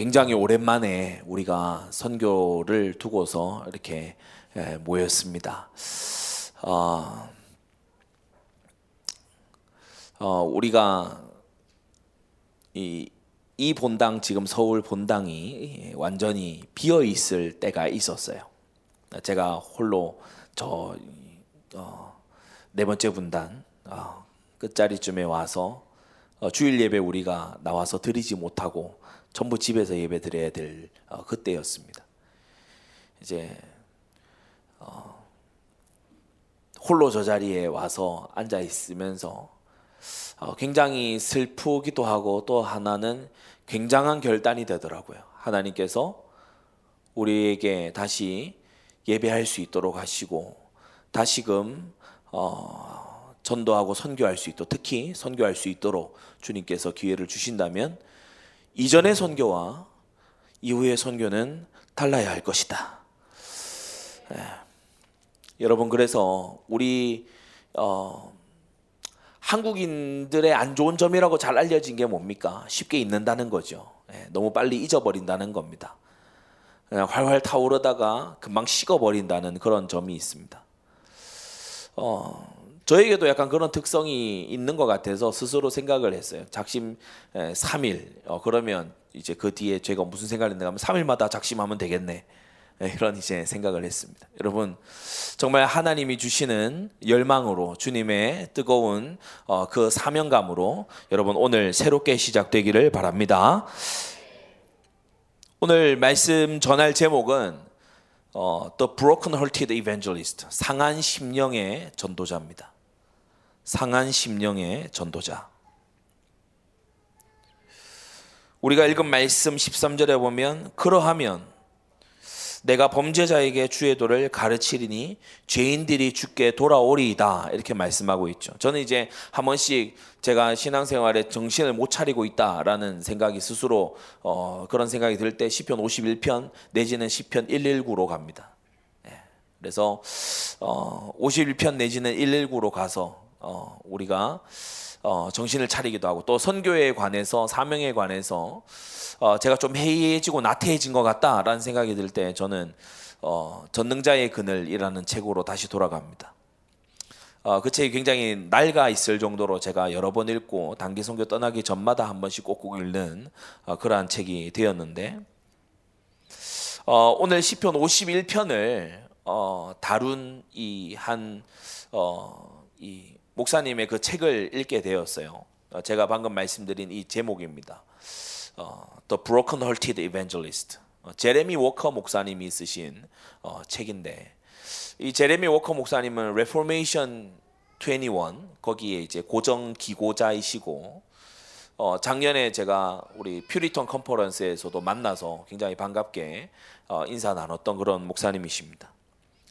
굉장히 오랜만에 우리가 선교를 두고서 이렇게 모였습니다. 어, 어, 우리가 이, 이 본당 지금 서울 본당이 완전히 비어 있을 때가 있었어요. 제가 홀로 저네 어, 번째 분단 어, 끝자리쯤에 와서 어, 주일 예배 우리가 나와서 드리지 못하고 전부 집에서 예배 드려야 될 어, 그때였습니다. 이제 어, 홀로 저 자리에 와서 앉아 있으면서 어, 굉장히 슬프기도 하고 또 하나는 굉장한 결단이 되더라고요. 하나님께서 우리에게 다시 예배할 수 있도록 하시고 다시금 어, 전도하고 선교할 수 있도록 특히 선교할 수 있도록 주님께서 기회를 주신다면 이전의 선교와 이후의 선교는 달라야 할 것이다. 예. 여러분 그래서 우리 어, 한국인들의 안 좋은 점이라고 잘 알려진 게 뭡니까? 쉽게 잊는다는 거죠. 예, 너무 빨리 잊어버린다는 겁니다. 그냥 활활 타오르다가 금방 식어버린다는 그런 점이 있습니다. 어, 저에게도 약간 그런 특성이 있는 것 같아서 스스로 생각을 했어요. 작심 3일 어, 그러면 이제 그 뒤에 제가 무슨 생각을 했는가 하면 3일마다 작심하면 되겠네. 이런 이제 생각을 했습니다. 여러분 정말 하나님이 주시는 열망으로 주님의 뜨거운 어, 그 사명감으로 여러분 오늘 새롭게 시작되기를 바랍니다. 오늘 말씀 전할 제목은 어, The Broken Hearted Evangelist 상한 심령의 전도자입니다. 상한 심령의 전도자. 우리가 읽은 말씀 13절에 보면 그러하면 내가 범죄자에게 주의 도를 가르치리니 죄인들이 죽게 돌아오리이다 이렇게 말씀하고 있죠. 저는 이제 한 번씩 제가 신앙생활에 정신을 못 차리고 있다라는 생각이 스스로 어, 그런 생각이 들 때 시편 51편 내지는 시편 119로 갑니다. 예. 그래서 어, 51편 내지는 119로 가서 어, 우리가 어, 정신을 차리기도 하고 또 선교에 관해서 사명에 관해서 어, 제가 좀 해이해지고 나태해진 것 같다라는 생각이 들 때 저는 어, 전능자의 그늘이라는 책으로 다시 돌아갑니다. 어, 그 책이 굉장히 낡아 있을 정도로 제가 여러 번 읽고 단기 선교 떠나기 전마다 한 번씩 꼭꼭 읽는 어, 그러한 책이 되었는데 어, 오늘 시편 51편을 어, 다룬 이 한이 어, 목사님의 그 책을 읽게 되었어요. 어, 제가 방금 말씀드린 이 제목입니다. 어, The Broken Hearted Evangelist. 어, 제레미 워커 목사님이 쓰신 어, 책인데 이 제레미 워커 목사님은 Reformation 21 거기에 이제 고정 기고자이시고 어, 작년에 제가 우리 퓨리턴 컨퍼런스에서도 만나서 굉장히 반갑게 어, 인사 나눴던 그런 목사님이십니다.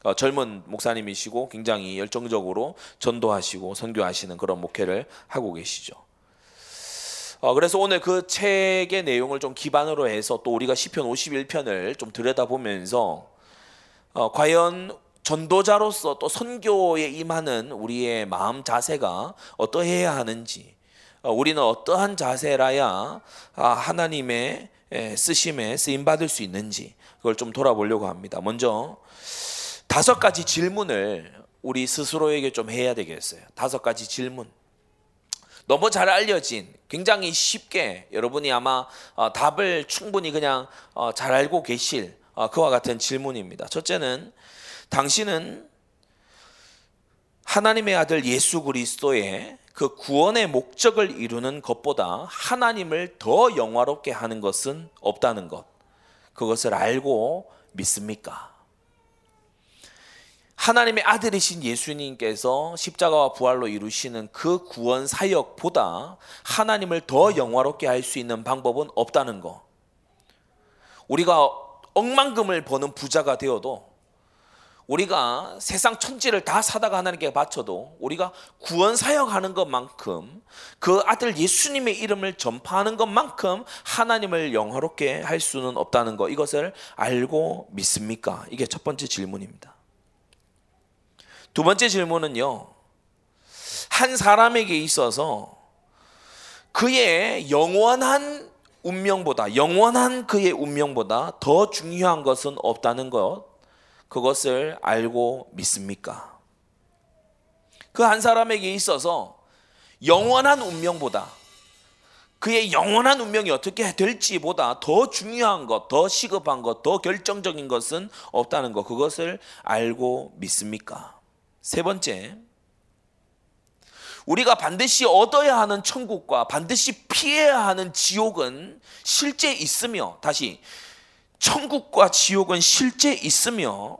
어, 젊은 목사님이시고 굉장히 열정적으로 전도하시고 선교하시는 그런 목회를 하고 계시죠. 어, 그래서 오늘 그 책의 내용을 좀 기반으로 해서 또 우리가 시편 51편을 좀 들여다보면서 어, 과연 전도자로서 또 선교에 임하는 우리의 마음 자세가 어떠해야 하는지 어, 우리는 어떠한 자세라야 아, 하나님의 쓰심에 쓰임 받을 수 있는지 그걸 좀 돌아보려고 합니다. 먼저 다섯 가지 질문을 우리 스스로에게 좀 해야 되겠어요. 다섯 가지 질문. 너무 잘 알려진 굉장히 쉽게 여러분이 아마 어, 답을 충분히 그냥 어, 잘 알고 계실 어, 그와 같은 질문입니다. 첫째는 당신은 하나님의 아들 예수 그리스도의 그 구원의 목적을 이루는 것보다 하나님을 더 영화롭게 하는 것은 없다는 것. 그것을 알고 믿습니까? 하나님의 아들이신 예수님께서 십자가와 부활로 이루시는 그 구원 사역보다 하나님을 더 영화롭게 할 수 있는 방법은 없다는 거. 우리가 억만금을 버는 부자가 되어도 우리가 세상 천지를 다 사다가 하나님께 바쳐도 우리가 구원 사역하는 것만큼 그 아들 예수님의 이름을 전파하는 것만큼 하나님을 영화롭게 할 수는 없다는 것 이것을 알고 믿습니까? 이게 첫 번째 질문입니다. 두 번째 질문은요. 한 사람에게 있어서 그의 영원한 운명보다 영원한 그의 운명보다 더 중요한 것은 없다는 것 그것을 알고 믿습니까? 그 한 사람에게 있어서 영원한 운명보다 그의 영원한 운명이 어떻게 될지보다 더 중요한 것, 더 시급한 것, 더 결정적인 것은 없다는 것 그것을 알고 믿습니까? 세 번째 우리가 반드시 얻어야 하는 천국과 반드시 피해야 하는 지옥은 실제 있으며 다시 천국과 지옥은 실제 있으며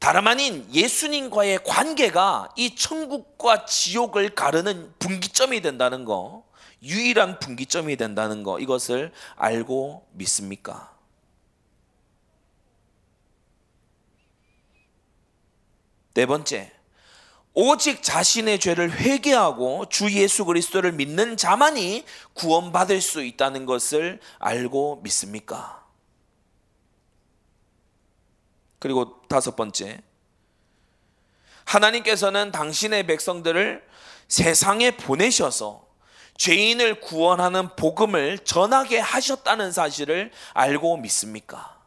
다름 아닌 예수님과의 관계가 이 천국과 지옥을 가르는 분기점이 된다는 거, 유일한 분기점이 된다는 거, 이것을 알고 믿습니까? 네 번째, 오직 자신의 죄를 회개하고 주 예수 그리스도를 믿는 자만이 구원받을 수 있다는 것을 알고 믿습니까? 그리고 다섯 번째, 하나님께서는 당신의 백성들을 세상에 보내셔서 죄인을 구원하는 복음을 전하게 하셨다는 사실을 알고 믿습니까?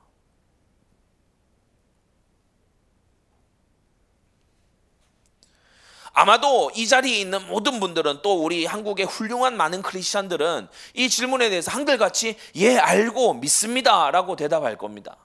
아마도 이 자리에 있는 모든 분들은 또 우리 한국의 훌륭한 많은 크리스천들은 이 질문에 대해서 한글같이 예 알고 믿습니다라고 대답할 겁니다.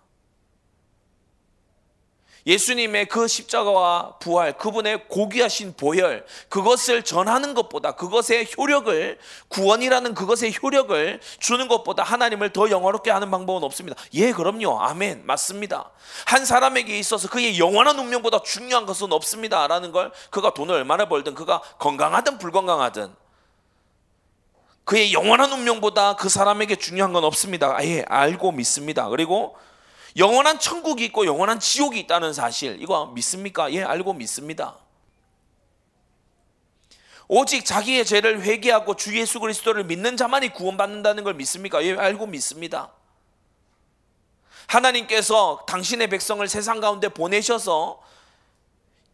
예수님의 그 십자가와 부활, 그분의 고귀하신 보혈, 그것을 전하는 것보다 그것의 효력을, 구원이라는 그것의 효력을 주는 것보다 하나님을 더 영화롭게 하는 방법은 없습니다. 예, 그럼요. 아멘. 맞습니다. 한 사람에게 있어서 그의 영원한 운명보다 중요한 것은 없습니다. 라는 걸 그가 돈을 얼마나 벌든 그가 건강하든 불건강하든 그의 영원한 운명보다 그 사람에게 중요한 건 없습니다. 예, 알고 믿습니다. 그리고 영원한 천국이 있고 영원한 지옥이 있다는 사실 이거 믿습니까? 예, 알고 믿습니다. 오직 자기의 죄를 회개하고 주 예수 그리스도를 믿는 자만이 구원받는다는 걸 믿습니까? 예, 알고 믿습니다. 하나님께서 당신의 백성을 세상 가운데 보내셔서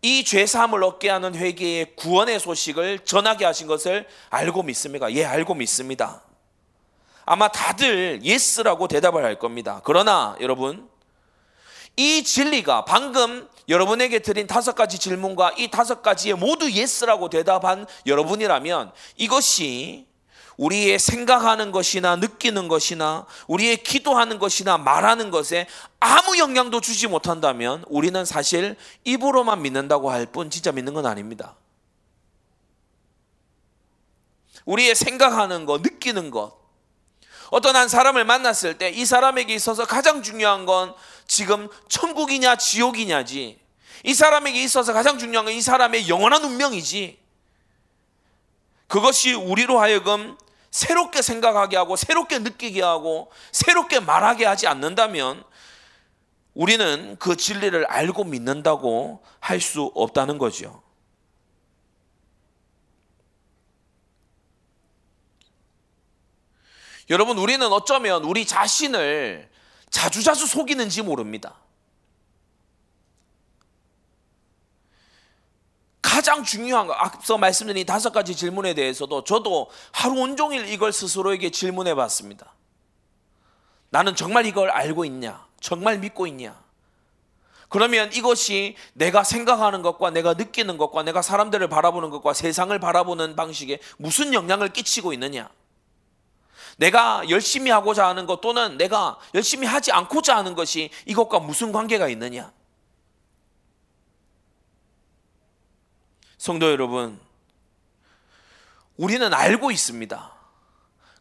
이 죄사함을 얻게 하는 회개의 구원의 소식을 전하게 하신 것을 알고 믿습니까? 예, 알고 믿습니다. 아마 다들 yes라고 대답을 할 겁니다. 그러나 여러분, 이 진리가 방금 여러분에게 드린 다섯 가지 질문과 이 다섯 가지에 모두 yes라고 대답한 여러분이라면 이것이 우리의 생각하는 것이나 느끼는 것이나 우리의 기도하는 것이나 말하는 것에 아무 영향도 주지 못한다면 우리는 사실 입으로만 믿는다고 할 뿐 진짜 믿는 건 아닙니다. 우리의 생각하는 것, 느끼는 것, 어떤 한 사람을 만났을 때 이 사람에게 있어서 가장 중요한 건 지금 천국이냐 지옥이냐지. 이 사람에게 있어서 가장 중요한 건 이 사람의 영원한 운명이지. 그것이 우리로 하여금 새롭게 생각하게 하고 새롭게 느끼게 하고 새롭게 말하게 하지 않는다면 우리는 그 진리를 알고 믿는다고 할 수 없다는 거죠. 여러분, 우리는 어쩌면 우리 자신을 자주자주 속이는지 모릅니다. 가장 중요한 거, 앞서 말씀드린 다섯 가지 질문에 대해서도 저도 하루 온종일 이걸 스스로에게 질문해 봤습니다. 나는 정말 이걸 알고 있냐? 정말 믿고 있냐? 그러면 이것이 내가 생각하는 것과 내가 느끼는 것과 내가 사람들을 바라보는 것과 세상을 바라보는 방식에 무슨 영향을 끼치고 있느냐? 내가 열심히 하고자 하는 것 또는 내가 열심히 하지 않고자 하는 것이 이것과 무슨 관계가 있느냐? 성도 여러분, 우리는 알고 있습니다.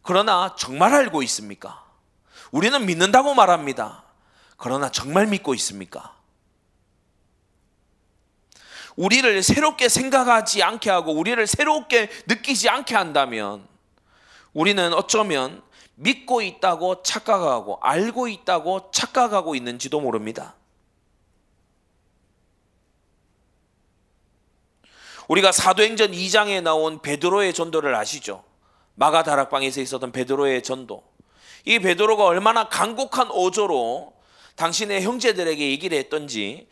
그러나 정말 알고 있습니까? 우리는 믿는다고 말합니다. 그러나 정말 믿고 있습니까? 우리를 새롭게 생각하지 않게 하고 우리를 새롭게 느끼지 않게 한다면 우리는 어쩌면 믿고 있다고 착각하고 알고 있다고 착각하고 있는지도 모릅니다. 우리가 사도행전 2장에 나온 베드로의 전도를 아시죠? 마가 다락방에서 있었던 베드로의 전도. 이 베드로가 얼마나 간곡한 어조로 당신의 형제들에게 얘기를 했던지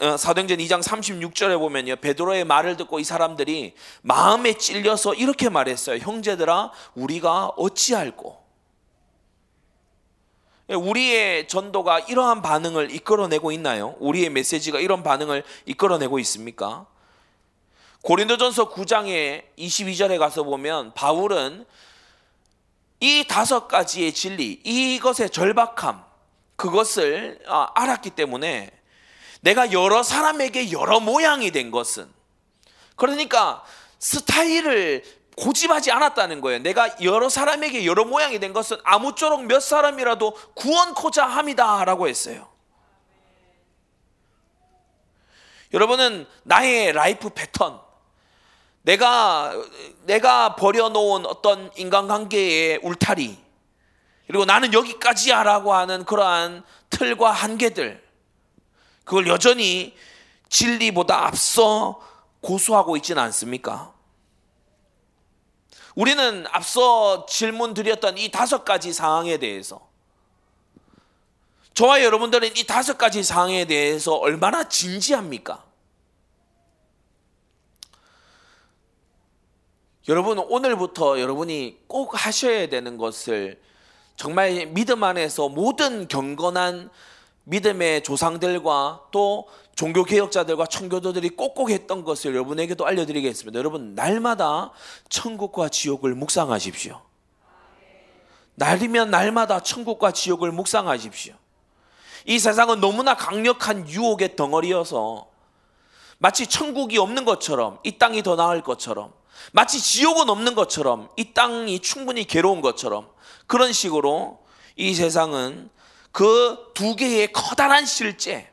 어, 사도행전 2장 36절에 보면요. 베드로의 말을 듣고 이 사람들이 마음에 찔려서 이렇게 말했어요. 형제들아, 우리가 어찌할꼬? 우리의 전도가 이러한 반응을 이끌어내고 있나요? 우리의 메시지가 이런 반응을 이끌어내고 있습니까? 고린도전서 9장의 22절에 가서 보면 바울은 이 다섯 가지의 진리, 이것의 절박함, 그것을 아, 알았기 때문에 내가 여러 사람에게 여러 모양이 된 것은 그러니까 스타일을 고집하지 않았다는 거예요. 내가 여러 사람에게 여러 모양이 된 것은 아무쪼록 몇 사람이라도 구원코자 함이다라고 했어요. 여러분은 나의 라이프 패턴, 내가 내가 버려놓은 어떤 인간관계의 울타리, 그리고 나는 여기까지야라고 하는 그러한 틀과 한계들, 그걸 여전히 진리보다 앞서 고수하고 있지는 않습니까? 우리는 앞서 질문 드렸던 이 다섯 가지 상황에 대해서 저와 여러분들은 이 다섯 가지 상황에 대해서 얼마나 진지합니까? 여러분 오늘부터 여러분이 꼭 하셔야 되는 것을 정말 믿음 안에서 모든 경건한 믿음의 조상들과 또 종교 개혁자들과 청교도들이 꼭꼭 했던 것을 여러분에게도 알려드리겠습니다. 여러분 날마다 천국과 지옥을 묵상하십시오. 날이면 날마다 천국과 지옥을 묵상하십시오. 이 세상은 너무나 강력한 유혹의 덩어리여서 마치 천국이 없는 것처럼 이 땅이 더 나을 것처럼 마치 지옥은 없는 것처럼 이 땅이 충분히 괴로운 것처럼 그런 식으로 이 세상은 그 두 개의 커다란 실제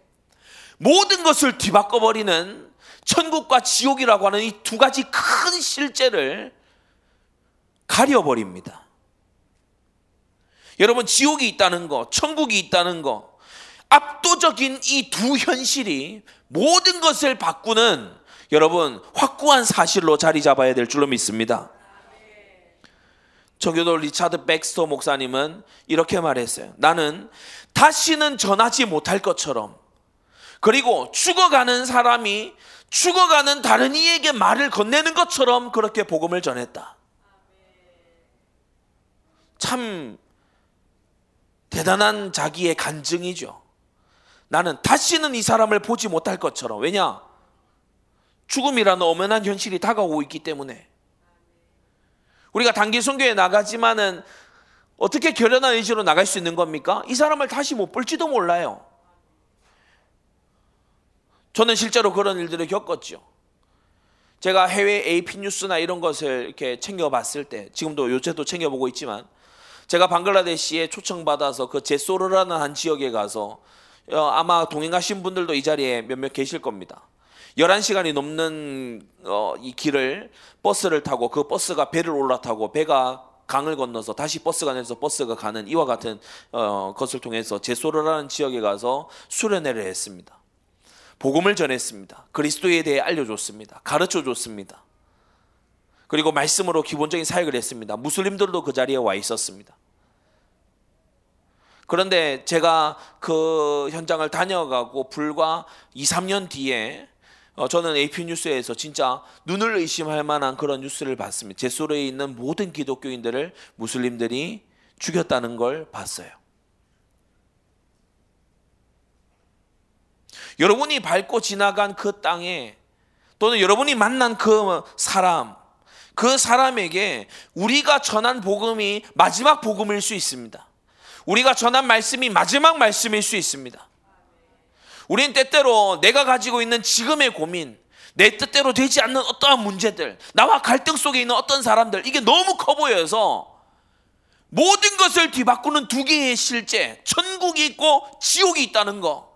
모든 것을 뒤바꿔 버리는 천국과 지옥이라고 하는 이 두 가지 큰 실제를 가려 버립니다. 여러분 지옥이 있다는 거, 천국이 있다는 거 압도적인 이 두 현실이 모든 것을 바꾸는 여러분 확고한 사실로 자리 잡아야 될 줄로 믿습니다. 저교도 리차드 백스터 목사님은 이렇게 말했어요. 나는 다시는 전하지 못할 것처럼 그리고 죽어가는 사람이 죽어가는 다른 이에게 말을 건네는 것처럼 그렇게 복음을 전했다. 참 대단한 자기의 간증이죠. 나는 다시는 이 사람을 보지 못할 것처럼 왜냐? 죽음이라는 엄연한 현실이 다가오고 있기 때문에 우리가 단기 선교에 나가지만은 어떻게 결연한 의지로 나갈 수 있는 겁니까? 이 사람을 다시 못 볼지도 몰라요. 저는 실제로 그런 일들을 겪었죠. 제가 해외 AP 뉴스나 이런 것을 이렇게 챙겨봤을 때, 지금도 요새도 챙겨보고 있지만, 제가 방글라데시에 초청받아서 그 제소르라는 한 지역에 가서 어, 아마 동행하신 분들도 이 자리에 몇몇 계실 겁니다. 11시간이 넘는 어, 이 길을 버스를 타고 그 버스가 배를 올라타고 배가 강을 건너서 다시 버스가 내서 버스가 가는 이와 같은 어, 것을 통해서 제소르라는 지역에 가서 수련회를 했습니다. 복음을 전했습니다. 그리스도에 대해 알려줬습니다. 가르쳐 줬습니다. 그리고 말씀으로 기본적인 사역을 했습니다. 무슬림들도 그 자리에 와 있었습니다. 그런데 제가 그 현장을 다녀가고 불과 2, 3년 뒤에 어, 저는 AP 뉴스에서 진짜 눈을 의심할 만한 그런 뉴스를 봤습니다. 제소르에 있는 모든 기독교인들을 무슬림들이 죽였다는 걸 봤어요. 여러분이 밟고 지나간 그 땅에 또는 여러분이 만난 그 사람, 그 사람에게 우리가 전한 복음이 마지막 복음일 수 있습니다. 우리가 전한 말씀이 마지막 말씀일 수 있습니다. 우리는 때때로 내가 가지고 있는 지금의 고민, 내 뜻대로 되지 않는 어떠한 문제들, 나와 갈등 속에 있는 어떤 사람들, 이게 너무 커 보여서 모든 것을 뒤바꾸는 두 개의 실제, 천국이 있고 지옥이 있다는 거.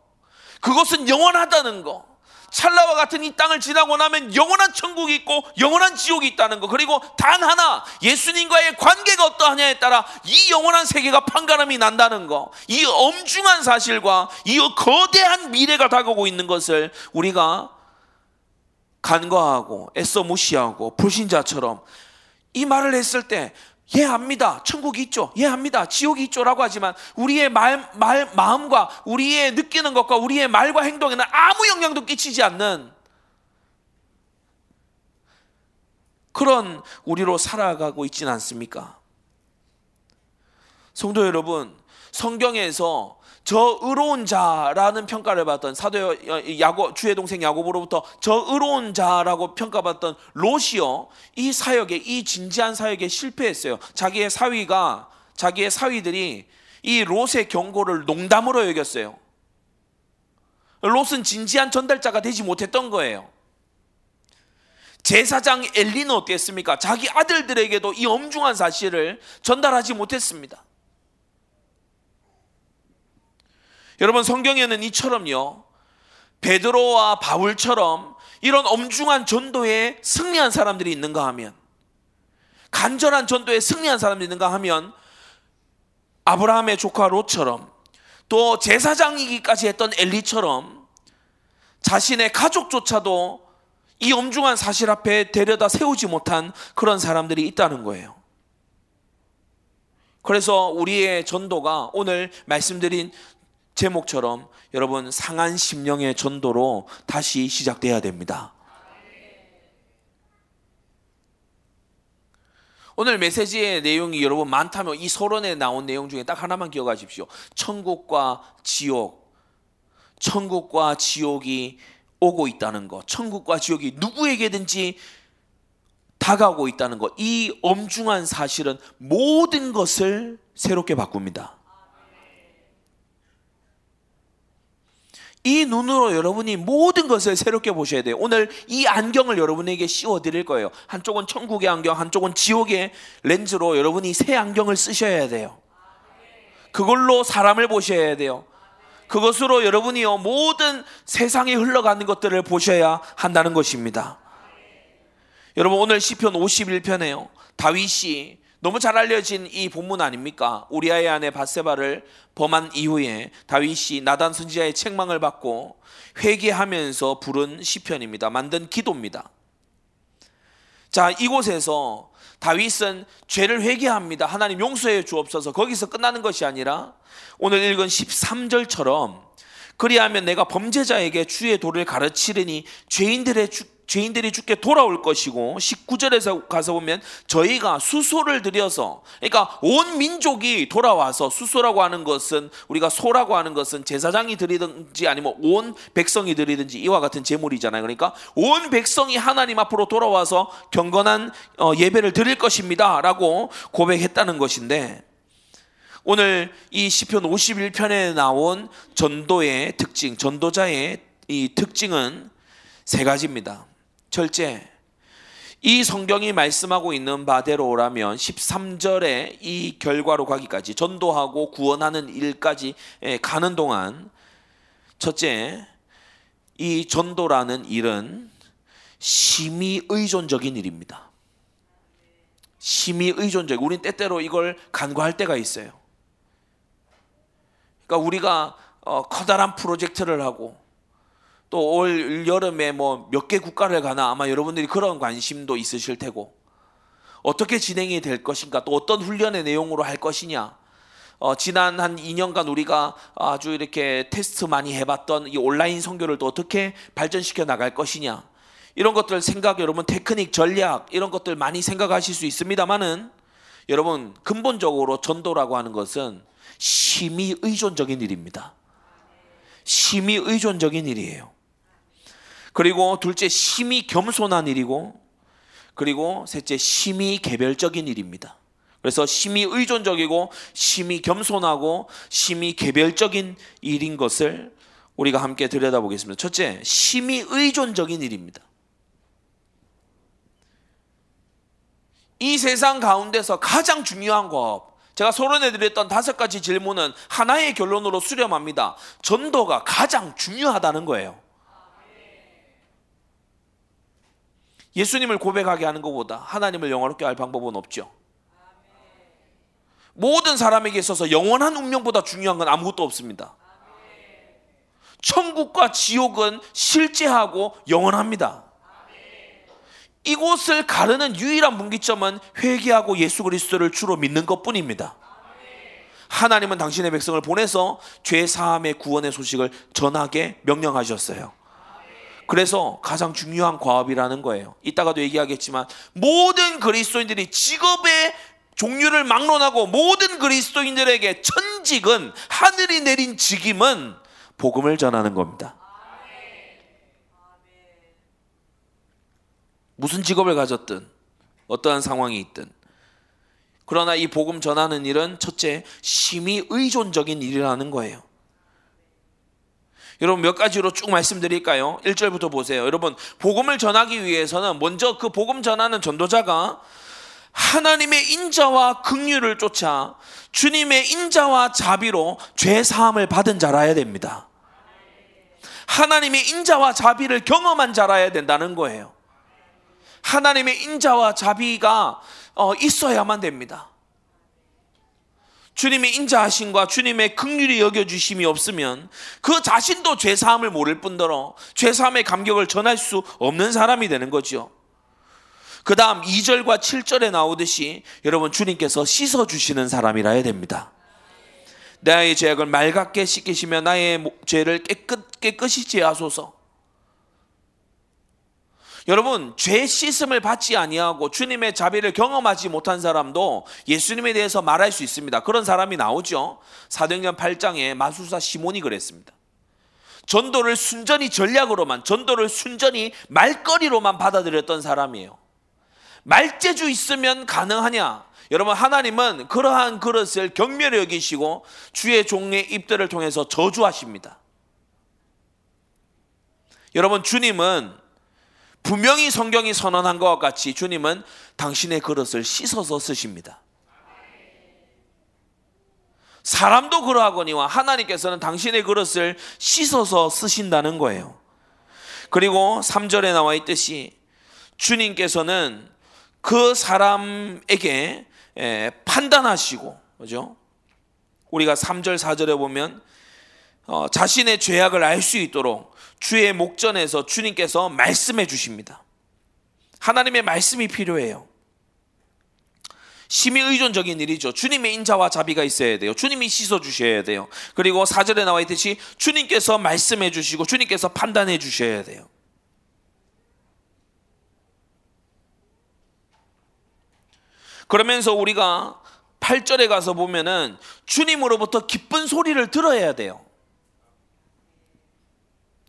그것은 영원하다는 거. 찰나와 같은 이 땅을 지나고 나면 영원한 천국이 있고 영원한 지옥이 있다는 거. 그리고 단 하나 예수님과의 관계가 어떠하냐에 따라 이 영원한 세계가 판가름이 난다는 거. 이 엄중한 사실과 이 거대한 미래가 다가오고 있는 것을 우리가 간과하고 애써 무시하고 불신자처럼 이 말을 했을 때 예, 합니다. 천국이 있죠. 예, 합니다. 지옥이 있죠라고 하지만 우리의 말, 말, 마음과 우리의 느끼는 것과 우리의 말과 행동에는 아무 영향도 끼치지 않는 그런 우리로 살아가고 있지는 않습니까? 성도 여러분, 성경에서 저 의로운 자라는 평가를 받던 사도 야고 주의 동생 야고보로부터 저 의로운 자라고 평가받던 롯이요 이 사역에 이 진지한 사역에 실패했어요. 자기의 사위가 자기의 사위들이 이 롯의 경고를 농담으로 여겼어요. 롯은 진지한 전달자가 되지 못했던 거예요. 제사장 엘리는 어땠습니까? 자기 아들들에게도 이 엄중한 사실을 전달하지 못했습니다. 여러분 성경에는 이처럼요. 베드로와 바울처럼 이런 엄중한 전도에 승리한 사람들이 있는가 하면 간절한 전도에 승리한 사람들이 있는가 하면 아브라함의 조카 롯처럼 또 제사장이기까지 했던 엘리처럼 자신의 가족조차도 이 엄중한 사실 앞에 데려다 세우지 못한 그런 사람들이 있다는 거예요. 그래서 우리의 전도가 오늘 말씀드린 제목처럼 여러분 상한 심령의 전도로 다시 시작돼야 됩니다. 오늘 메시지의 내용이 여러분 많다면 이 서론에 나온 내용 중에 딱 하나만 기억하십시오. 천국과 지옥. 천국과 지옥이 오고 있다는 것. 천국과 지옥이 누구에게든지 다가오고 있다는 것. 이 엄중한 사실은 모든 것을 새롭게 바꿉니다. 이 눈으로 여러분이 모든 것을 새롭게 보셔야 돼요. 오늘 이 안경을 여러분에게 씌워 드릴 거예요. 한쪽은 천국의 안경, 한쪽은 지옥의 렌즈로 여러분이 새 안경을 쓰셔야 돼요. 그걸로 사람을 보셔야 돼요. 그것으로 여러분이요 모든 세상에 흘러가는 것들을 보셔야 한다는 것입니다. 여러분 오늘 시편 51편에요. 다윗이 너무 잘 알려진 이 본문 아닙니까? 우리아의 아내 바세바를 범한 이후에 다윗이 나단 선지자의 책망을 받고 회개하면서 부른 시편입니다. 만든 기도입니다. 자, 이곳에서 다윗은 죄를 회개합니다. 하나님 용서해 주옵소서. 거기서 끝나는 것이 아니라 오늘 읽은 13절처럼 그리하면 내가 범죄자에게 주의 도를 가르치리니 죄인들의 주, 죄인들이 죽게 돌아올 것이고 19절에서 가서 보면 저희가 수소를 들여서 그러니까 온 민족이 돌아와서 수소라고 하는 것은 우리가 소라고 하는 것은 제사장이 드리든지 아니면 온 백성이 드리든지 이와 같은 제물이잖아요. 그러니까 온 백성이 하나님 앞으로 돌아와서 경건한 어, 예배를 드릴 것입니다라고 고백했다는 것인데 오늘 이 시편 51편에 나온 전도의 특징, 전도자의 이 특징은 세 가지입니다. 절제. 이 성경이 말씀하고 있는 바대로라면 13절에 이 결과로 가기까지 전도하고 구원하는 일까지 예, 가는 동안 첫째 이 전도라는 일은 심히 의존적인 일입니다. 심히 의존적. 우린 때때로 이걸 간과할 때가 있어요. 그러니까 우리가 어, 커다란 프로젝트를 하고 또 올 여름에 뭐 몇 개 국가를 가나 아마 여러분들이 그런 관심도 있으실 테고 어떻게 진행이 될 것인가 또 어떤 훈련의 내용으로 할 것이냐 어, 지난 한 2년간 우리가 아주 이렇게 테스트 많이 해봤던 이 온라인 선교를 또 어떻게 발전시켜 나갈 것이냐 이런 것들 생각 여러분 테크닉 전략 이런 것들 많이 생각하실 수 있습니다만은 여러분 근본적으로 전도라고 하는 것은 심히 의존적인 일입니다. 심히 의존적인 일이에요. 그리고 둘째 심히 겸손한 일이고 그리고 셋째 심히 개별적인 일입니다. 그래서 심히 의존적이고 심히 겸손하고 심히 개별적인 일인 것을 우리가 함께 들여다보겠습니다. 첫째, 심히 의존적인 일입니다. 이 세상 가운데서 가장 중요한 것, 제가 소론해 드렸던 다섯 가지 질문은 하나의 결론으로 수렴합니다. 전도가 가장 중요하다는 거예요. 예수님을 고백하게 하는 것보다 하나님을 영화롭게 할 방법은 없죠. 모든 사람에게 있어서 영원한 운명보다 중요한 건 아무것도 없습니다. 천국과 지옥은 실제하고 영원합니다. 이곳을 가르는 유일한 분기점은 회개하고 예수 그리스도를 주로 믿는 것뿐입니다. 하나님은 당신의 백성을 보내서 죄 사함의 구원의 소식을 전하게 명령하셨어요. 그래서 가장 중요한 과업이라는 거예요. 이따가도 얘기하겠지만 모든 그리스도인들이 직업의 종류를 막론하고 모든 그리스도인들에게 천큰 직은 하늘이 내린 직임은 복음을 전하는 겁니다. 무슨 직업을 가졌든 어떠한 상황이 있든 그러나 이 복음 전하는 일은 첫째 심히 의존적인 일이라는 거예요. 여러분 몇 가지로 쭉 말씀드릴까요? 1절부터 보세요. 여러분 복음을 전하기 위해서는 먼저 그 복음 전하는 전도자가 하나님의 인자와 긍휼을 쫓아 주님의 인자와 자비로 죄 사함을 받은 자라야 됩니다. 하나님의 인자와 자비를 경험한 자라야 된다는 거예요. 하나님의 인자와 자비가 어, 있어야만 됩니다. 주님의 인자하심과 주님의 극률이 여겨주심이 없으면 그 자신도 죄사함을 모를 뿐더러 죄사함의 감격을 전할 수 없는 사람이 되는 거죠. 그 다음 2절과 7절에 나오듯이 여러분 주님께서 씻어주시는 사람이라 야 됩니다. 나의 죄악을 맑게 씻기시며 나의 죄를 깨끗, 깨끗이 제하소서. 여러분 죄 씻음을 받지 아니하고 주님의 자비를 경험하지 못한 사람도 예수님에 대해서 말할 수 있습니다. 그런 사람이 나오죠. 사도행전 8장에 마술사 시몬이 그랬습니다. 전도를 순전히 전략으로만 전도를 순전히 말거리로만 받아들였던 사람이에요. 말재주 있으면 가능하냐? 여러분 하나님은 그러한 그릇을 경멸히 여기시고 주의 종의 입들을 통해서 저주하십니다. 여러분 주님은 분명히 성경이 선언한 것과 같이 주님은 당신의 그릇을 씻어서 쓰십니다. 사람도 그러하거니와 하나님께서는 당신의 그릇을 씻어서 쓰신다는 거예요. 그리고 3절에 나와 있듯이 주님께서는 그 사람에게 판단하시고, 그죠? 우리가 3절, 4절에 보면 어, 자신의 죄악을 알 수 있도록 주의 목전에서 주님께서 말씀해 주십니다. 하나님의 말씀이 필요해요. 심히 의존적인 일이죠. 주님의 인자와 자비가 있어야 돼요. 주님이 씻어 주셔야 돼요. 그리고 사절에 나와 있듯이 주님께서 말씀해 주시고 주님께서 판단해 주셔야 돼요. 그러면서 우리가 8절에 가서 보면은 주님으로부터 기쁜 소리를 들어야 돼요.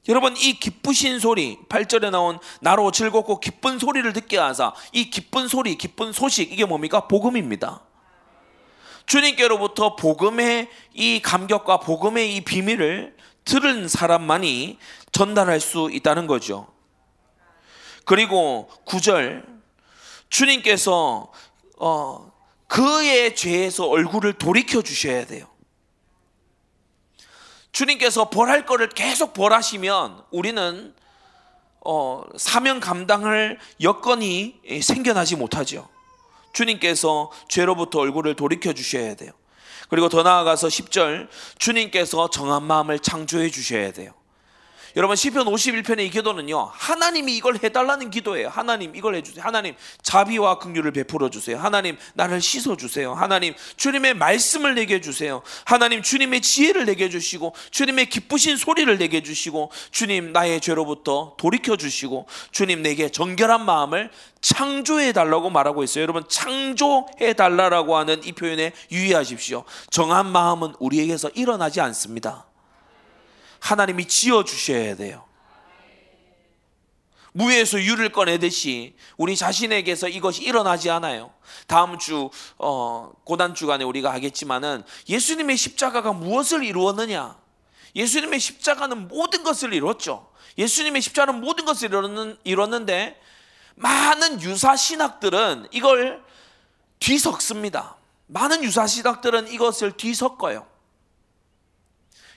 여러분 이 기쁘신 소리 8절에 나온 나로 즐겁고 기쁜 소리를 듣게 하사 이 기쁜 소리 기쁜 소식 이게 뭡니까 복음입니다. 주님께로부터 복음의 이 감격과 복음의 이 비밀을 들은 사람만이 전달할 수 있다는 거죠. 그리고 9절 주님께서 어, 그의 죄에서 얼굴을 돌이켜 주셔야 돼요. 주님께서 벌할 거를 계속 벌하시면 우리는 어, 사명 감당할 여건이 생겨나지 못하죠. 주님께서 죄로부터 얼굴을 돌이켜 주셔야 돼요. 그리고 더 나아가서 10절 주님께서 정한 마음을 창조해 주셔야 돼요. 여러분 시편 51편의 이 기도는요. 하나님이 이걸 해 달라는 기도예요. 하나님 이걸 해 주세요. 하나님 자비와 긍휼을 베풀어 주세요. 하나님 나를 씻어 주세요. 하나님 주님의 말씀을 내게 주세요. 하나님 주님의 지혜를 내게 주시고 주님의 기쁘신 소리를 내게 주시고 주님 나의 죄로부터 돌이켜 주시고 주님 내게 정결한 마음을 창조해 달라고 말하고 있어요. 여러분 창조해 달라라고 하는 이 표현에 유의하십시오. 정한 마음은 우리에게서 일어나지 않습니다. 하나님이 지어 주셔야 돼요. 무에서 유를 꺼내듯이 우리 자신에게서 이것이 일어나지 않아요. 다음 주 어, 고단 주간에 우리가 하겠지만은 예수님의 십자가가 무엇을 이루었느냐? 예수님의 십자가는 모든 것을 이뤘죠. 예수님의 십자가는 모든 것을 이뤘는 데 많은 유사 신학들은 이걸 뒤섞습니다. 많은 유사 신학들은 이것을 뒤섞어요.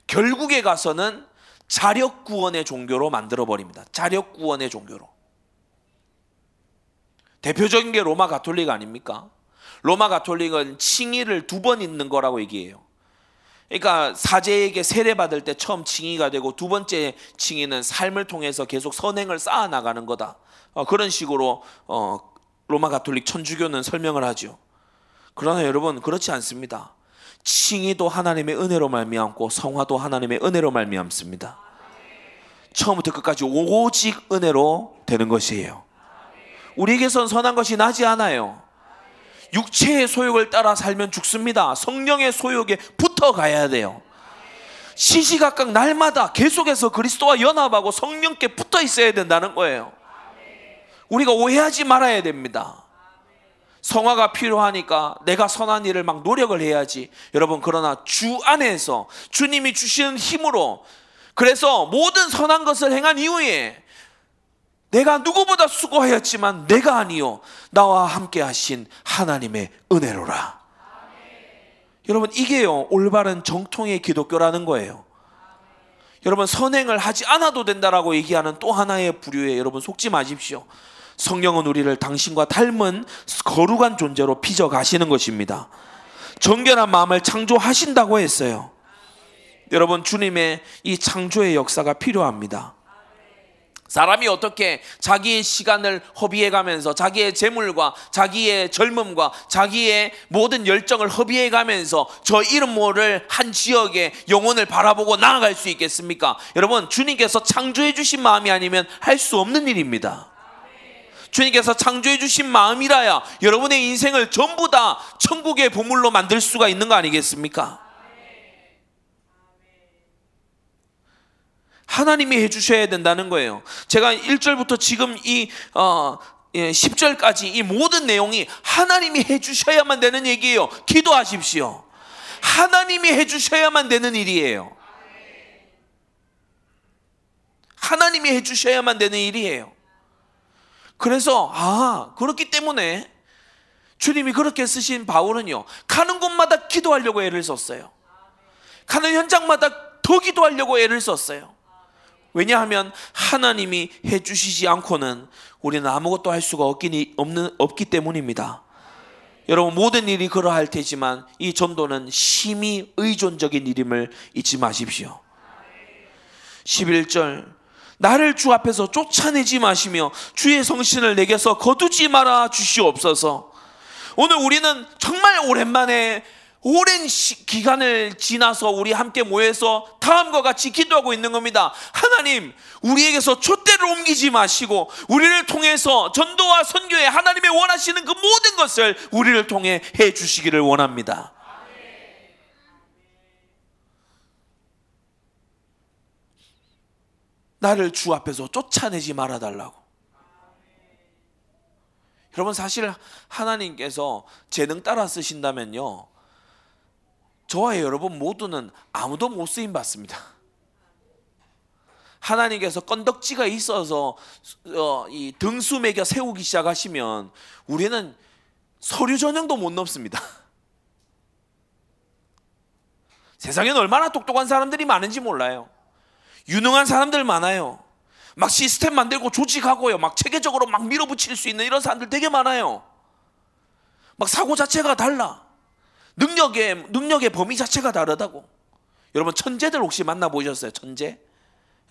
결국에 가서는 자력 구원의 종교로 만들어 버립니다. 자력 구원의 종교로. 대표적인 게 로마 가톨릭 아닙니까? 로마 가톨릭은 칭의를 두 번 있는 거라고 얘기해요. 그러니까 사제에게 세례 받을 때 처음 칭의가 되고 두 번째 칭의는 삶을 통해서 계속 선행을 쌓아 나가는 거다. 어, 그런 식으로 어, 로마 가톨릭 천주교는 설명을 하죠. 그러나 여러분 그렇지 않습니다. 칭의도 하나님의 은혜로 말미암고 성화도 하나님의 은혜로 말미암습니다. 처음부터 끝까지 오직 은혜로 되는 것이에요. 우리에게선 선한 것이 나지 않아요. 육체의 소욕을 따라 살면 죽습니다. 성령의 소욕에 붙어 가야 돼요. 시시각각 날마다 계속해서 그리스도와 연합하고 성령께 붙어 있어야 된다는 거예요. 우리가 오해하지 말아야 됩니다. 성화가 필요하니까 내가 선한 일을 막 노력을 해야지. 여러분, 그러나 주 안에서 주님이 주시는 힘으로 그래서 모든 선한 것을 행한 이후에 내가 누구보다 수고하였지만 내가 아니요. 나와 함께 하신 하나님의 은혜로라. 여러분, 이게요, 올바른 정통의 기독교라는 거예요. 여러분, 선행을 하지 않아도 된다라고 얘기하는 또 하나의 부류에 여러분 속지 마십시오. 성령은 우리를 당신과 닮은 거룩한 존재로 빚어 가시는 것입니다. 정결한 마음을 창조하신다고 했어요. 여러분, 주님의 이 창조의 역사가 필요합니다. 사람이 어떻게 자기의 시간을 허비해 가면서 자기의 재물과 자기의 젊음과 자기의 모든 열정을 허비해 가면서 저 이름 모를 한 지역의 영혼을 바라보고 나아갈 수 있겠습니까? 여러분, 주님께서 창조해 주신 마음이 아니면 할 수 없는 일입니다. 주님께서 창조해 주신 마음이라야 여러분의 인생을 전부 다 천국의 보물로 만들 수가 있는 거 아니겠습니까? 하나님이 해주셔야 된다는 거예요. 제가 1절부터 지금 이, 어, 10절까지 이 모든 내용이 하나님이 해주셔야만 되는 얘기예요. 기도하십시오. 하나님이 해주셔야만 되는 일이에요. 하나님이 해주셔야만 되는 일이에요. 그래서, 아, 그렇기 때문에 주님이 그렇게 쓰신 바울은요, 가는 곳마다 기도하려고 애를 썼어요. 가는 현장마다 더 기도하려고 애를 썼어요. 왜냐하면 하나님이 해주시지 않고는 우리는 아무것도 할 수가 없기, 없는, 없기 때문입니다. 여러분 모든 일이 그러할 테지만 이 전도는 심히 의존적인 일임을 잊지 마십시오. 11절 나를 주 앞에서 쫓아내지 마시며 주의 성신을 내게서 거두지 말아 주시옵소서. 오늘 우리는 정말 오랜만에 오랜 시, 기간을 지나서 우리 함께 모여서 다음과 같이 기도하고 있는 겁니다. 하나님, 우리에게서 촛대를 옮기지 마시고 우리를 통해서 전도와 선교에 하나님의 원하시는 그 모든 것을 우리를 통해 해 주시기를 원합니다. 나를 주 앞에서 쫓아내지 말아 달라고. 여러분 사실 하나님께서 재능 따라 쓰신다면요. 저와 여러분 모두는 아무도 못 쓰임 받습니다. 하나님께서 건덕지가 있어서 어, 이 등수 매겨 세우기 시작하시면 우리는 서류 전형도 못 넘습니다. 세상에는 얼마나 똑똑한 사람들이 많은지 몰라요. 유능한 사람들 많아요. 막 시스템 만들고 조직하고요. 막 체계적으로 막 밀어붙일 수 있는 이런 사람들 되게 많아요. 막 사고 자체가 달라. 능력의 능력의 범위 자체가 다르다고. 여러분 천재들 혹시 만나 보셨어요? 천재?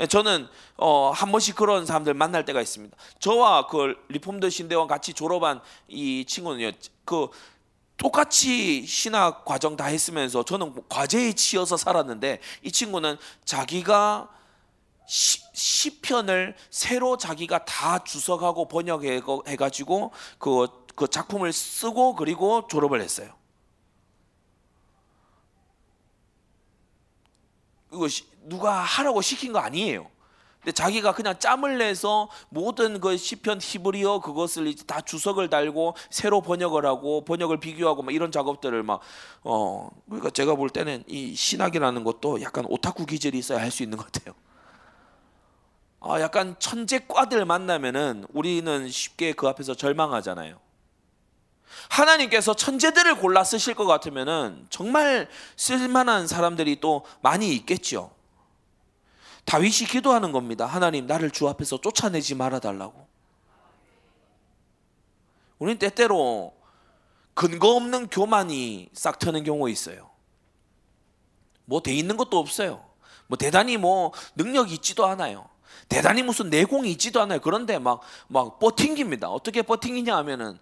예, 저는 어, 한 번씩 그런 사람들 만날 때가 있습니다. 저와 그 Reformed 신대원 같이 졸업한 이 친구는요, 그 똑같이 신학 과정 다 했으면서 저는 과제에 치여서 살았는데 이 친구는 자기가 시, 시편을 새로 자기가 다 주석하고 번역해 가지고 그, 그 작품을 쓰고 그리고 졸업을 했어요. 이거 누가 하라고 시킨 거 아니에요. 근데 자기가 그냥 짬을 내서 모든 그 시편 히브리어 그것을 다 주석을 달고 새로 번역을 하고 번역을 비교하고 막 이런 작업들을 막 어 그러니까 제가 볼 때는 이 신학이라는 것도 약간 오타쿠 기질이 있어야 할 수 있는 것 같아요. 아 약간 천재과들 만나면은 우리는 쉽게 그 앞에서 절망하잖아요. 하나님께서 천재들을 골라 쓰실 것 같으면은 정말 쓸만한 사람들이 또 많이 있겠죠. 다윗이 기도하는 겁니다. 하나님 나를 주 앞에서 쫓아내지 말아 달라고. 우리는 때때로 근거 없는 교만이 싹 트는 경우 있어요. 뭐 돼 있는 것도 없어요. 뭐 대단히 뭐 능력이 있지도 않아요. 대단히 무슨 내공이 있지도 않아요. 그런데 막 막 버팅깁니다. 어떻게 버팅이냐 하면은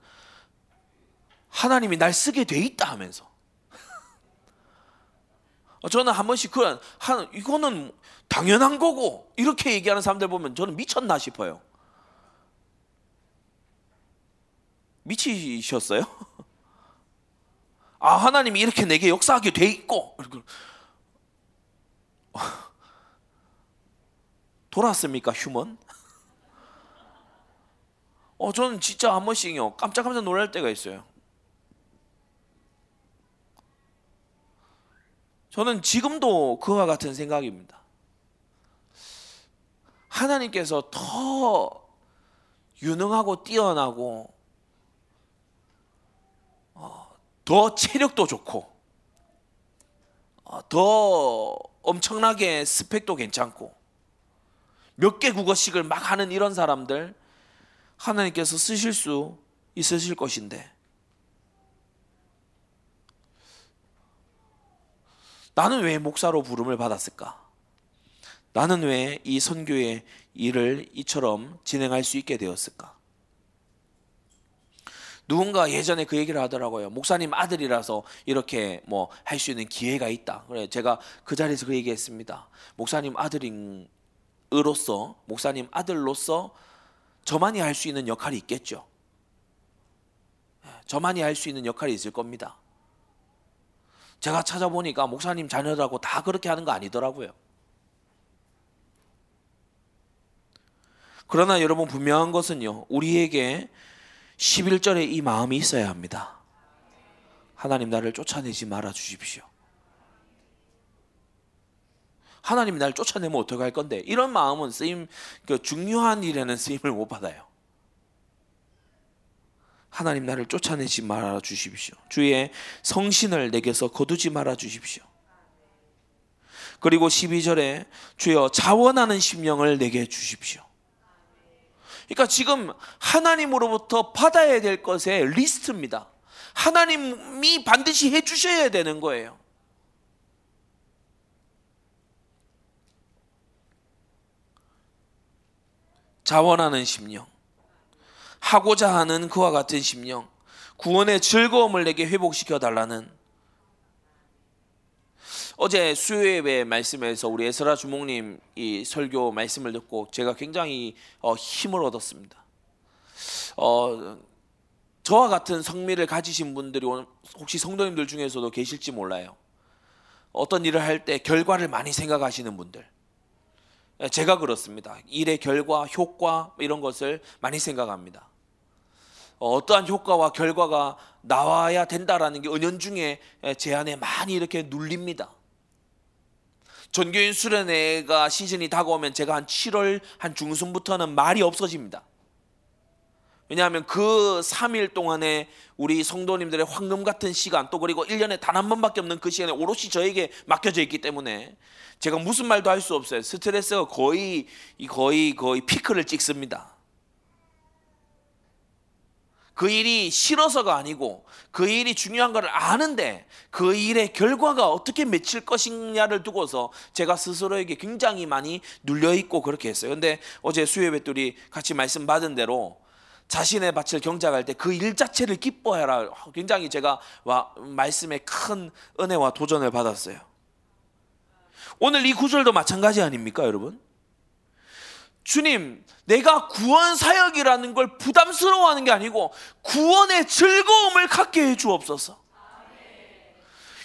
하나님이 날 쓰게 돼 있다 하면서. 저는 한 번씩 그런 한 이거는 당연한 거고 이렇게 얘기하는 사람들 보면 저는 미쳤나 싶어요. 미치셨어요? 아 하나님이 이렇게 내게 역사하게 돼 있고 돌았습니까 휴먼? 어 저는 진짜 한 번씩요 깜짝깜짝 놀랄 때가 있어요. 저는 지금도 그와 같은 생각입니다. 하나님께서 더 유능하고 뛰어나고 어, 더 체력도 좋고 어, 더 엄청나게 스펙도 괜찮고 몇 개 국어식을 막 하는 이런 사람들 하나님께서 쓰실 수 있으실 것인데 나는 왜 목사로 부름을 받았을까? 나는 왜 이 선교의 일을 이처럼 진행할 수 있게 되었을까? 누군가 예전에 그 얘기를 하더라고요. 목사님 아들이라서 이렇게 뭐 할 수 있는 기회가 있다. 그래 제가 그 자리에서 그 얘기했습니다. 목사님 아들인 으로서 목사님 아들로서 저만이 할 수 있는 역할이 있겠죠. 저만이 할 수 있는 역할이 있을 겁니다. 제가 찾아보니까 목사님 자녀라고 다 그렇게 하는 거 아니더라고요. 그러나 여러분 분명한 것은요. 우리에게 11절에 이 마음이 있어야 합니다. 하나님 나를 쫓아내지 말아 주십시오. 하나님이 날 쫓아내면 어떡할 건데? 이런 마음은 쓰임 그 중요한 일에는 쓰임을 못 받아요. 하나님 나를 쫓아내지 말아 주십시오. 주의 성신을 내게서 거두지 말아 주십시오. 그리고 12절에 주여 자원하는 심령을 내게 주십시오. 그러니까 지금 하나님으로부터 받아야 될 것의 리스트입니다. 하나님이 반드시 해 주셔야 되는 거예요. 자원하는 심령. 하고자 하는 그와 같은 심령, 구원의 즐거움을 내게 회복시켜 달라는 어제 수요예배 말씀에서 우리 에스라 주목님 이 설교 말씀을 듣고 제가 굉장히 어, 힘을 얻었습니다. 어, 저와 같은 성미를 가지신 분들이 혹시 성도님들 중에서도 계실지 몰라요. 어떤 일을 할 때 결과를 많이 생각하시는 분들. 제가 그렇습니다. 일의 결과, 효과 이런 것을 많이 생각합니다. 어, 어떠한 효과와 결과가 나와야 된다라는 게 은연중에 제 안에 많이 이렇게 눌립니다. 전교인 수련회가 시즌이 다가오면 제가 한 7월 한 중순부터는 말이 없어집니다. 왜냐하면 그 3일 동안에 우리 성도님들의 황금 같은 시간 또 그리고 1년에 단 한 번밖에 없는 그 시간에 오롯이 저에게 맡겨져 있기 때문에 제가 무슨 말도 할 수 없어요. 스트레스가 거의 거의 거의 피크를 찍습니다. 그 일이 싫어서가 아니고 그 일이 중요한 것을 아는데 그 일의 결과가 어떻게 맺힐 것이냐를 두고서 제가 스스로에게 굉장히 많이 눌려 있고 그렇게 했어요. 근데 어제 수요예배들이 같이 말씀 받은 대로 자신의 밭을 경작할 때 그 일 자체를 기뻐해라. 굉장히 제가 와, 말씀에 큰 은혜와 도전을 받았어요. 오늘 이 구절도 마찬가지 아닙니까, 여러분? 주님, 내가 구원 사역이라는 걸 부담스러워하는 게 아니고 구원의 즐거움을 갖게 해 주옵소서.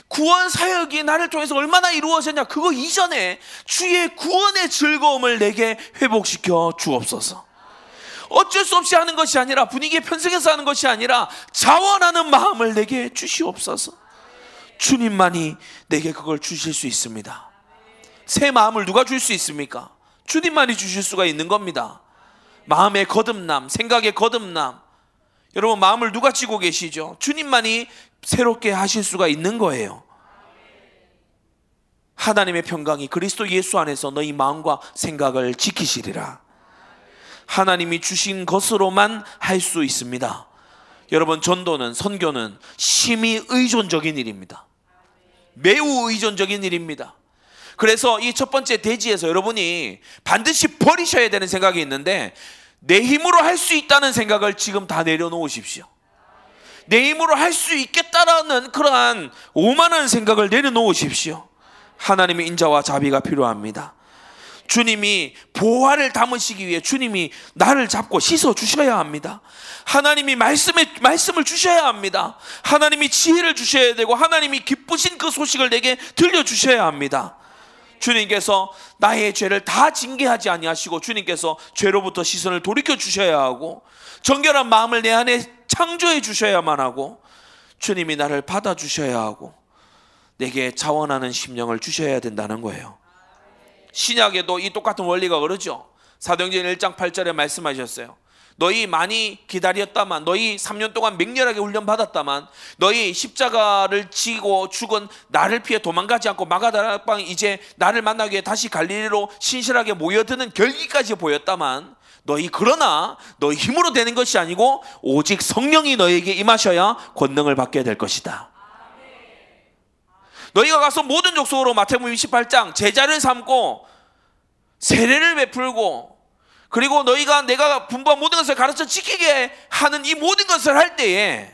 구원 사역이 나를 통해서 얼마나 이루어졌냐 그거 이전에 주의 구원의 즐거움을 내게 회복시켜 주옵소서. 어쩔 수 없이 하는 것이 아니라 분위기에 편승해서 하는 것이 아니라 자원하는 마음을 내게 주시옵소서. 주님만이 내게 그걸 주실 수 있습니다. 새 마음을 누가 줄 수 있습니까? 주님만이 주실 수가 있는 겁니다. 마음의 거듭남, 생각의 거듭남. 여러분 마음을 누가 쥐고 계시죠? 주님만이 새롭게 하실 수가 있는 거예요. 하나님의 평강이 그리스도 예수 안에서 너희 마음과 생각을 지키시리라. 하나님이 주신 것으로만 할 수 있습니다. 여러분 전도는 선교는 심히 의존적인 일입니다. 매우 의존적인 일입니다. 그래서 이 첫 번째 대지에서 여러분이 반드시 버리셔야 되는 생각이 있는데 내 힘으로 할 수 있다는 생각을 지금 다 내려놓으십시오. 내 힘으로 할 수 있겠다라는 그러한 오만한 생각을 내려놓으십시오. 하나님의 인자와 자비가 필요합니다. 주님이 보화를 담으시기 위해 주님이 나를 잡고 씻어 주셔야 합니다. 하나님이 말씀에 말씀을 주셔야 합니다. 하나님이 지혜를 주셔야 되고 하나님이 기쁘신 그 소식을 내게 들려 주셔야 합니다. 주님께서 나의 죄를 다 징계하지 아니하시고 주님께서 죄로부터 시선을 돌이켜 주셔야 하고 정결한 마음을 내 안에 창조해 주셔야만 하고 주님이 나를 받아 주셔야 하고 내게 자원하는 심령을 주셔야 된다는 거예요. 신약에도 이 똑같은 원리가 그러죠. 사도행전 1장 8절에 말씀하셨어요. 너희 많이 기다렸다만 너희 3년 동안 맹렬하게 훈련 받았다만 너희 십자가를 지고 죽은 나를 피해 도망가지 않고 마가다락방 이제 나를 만나기 위해 다시 갈릴리로 신실하게 모여드는 결기까지 보였다만 너희 그러나 너희 힘으로 되는 것이 아니고 오직 성령이 너에게 임하셔야 권능을 받게 될 것이다. 너희가 가서 모든 족속으로 마태복음 28장 제자를 삼고 세례를 베풀고 그리고 너희가 내가 분부한 모든 것을 가르쳐 지키게 하는 이 모든 것을 할 때에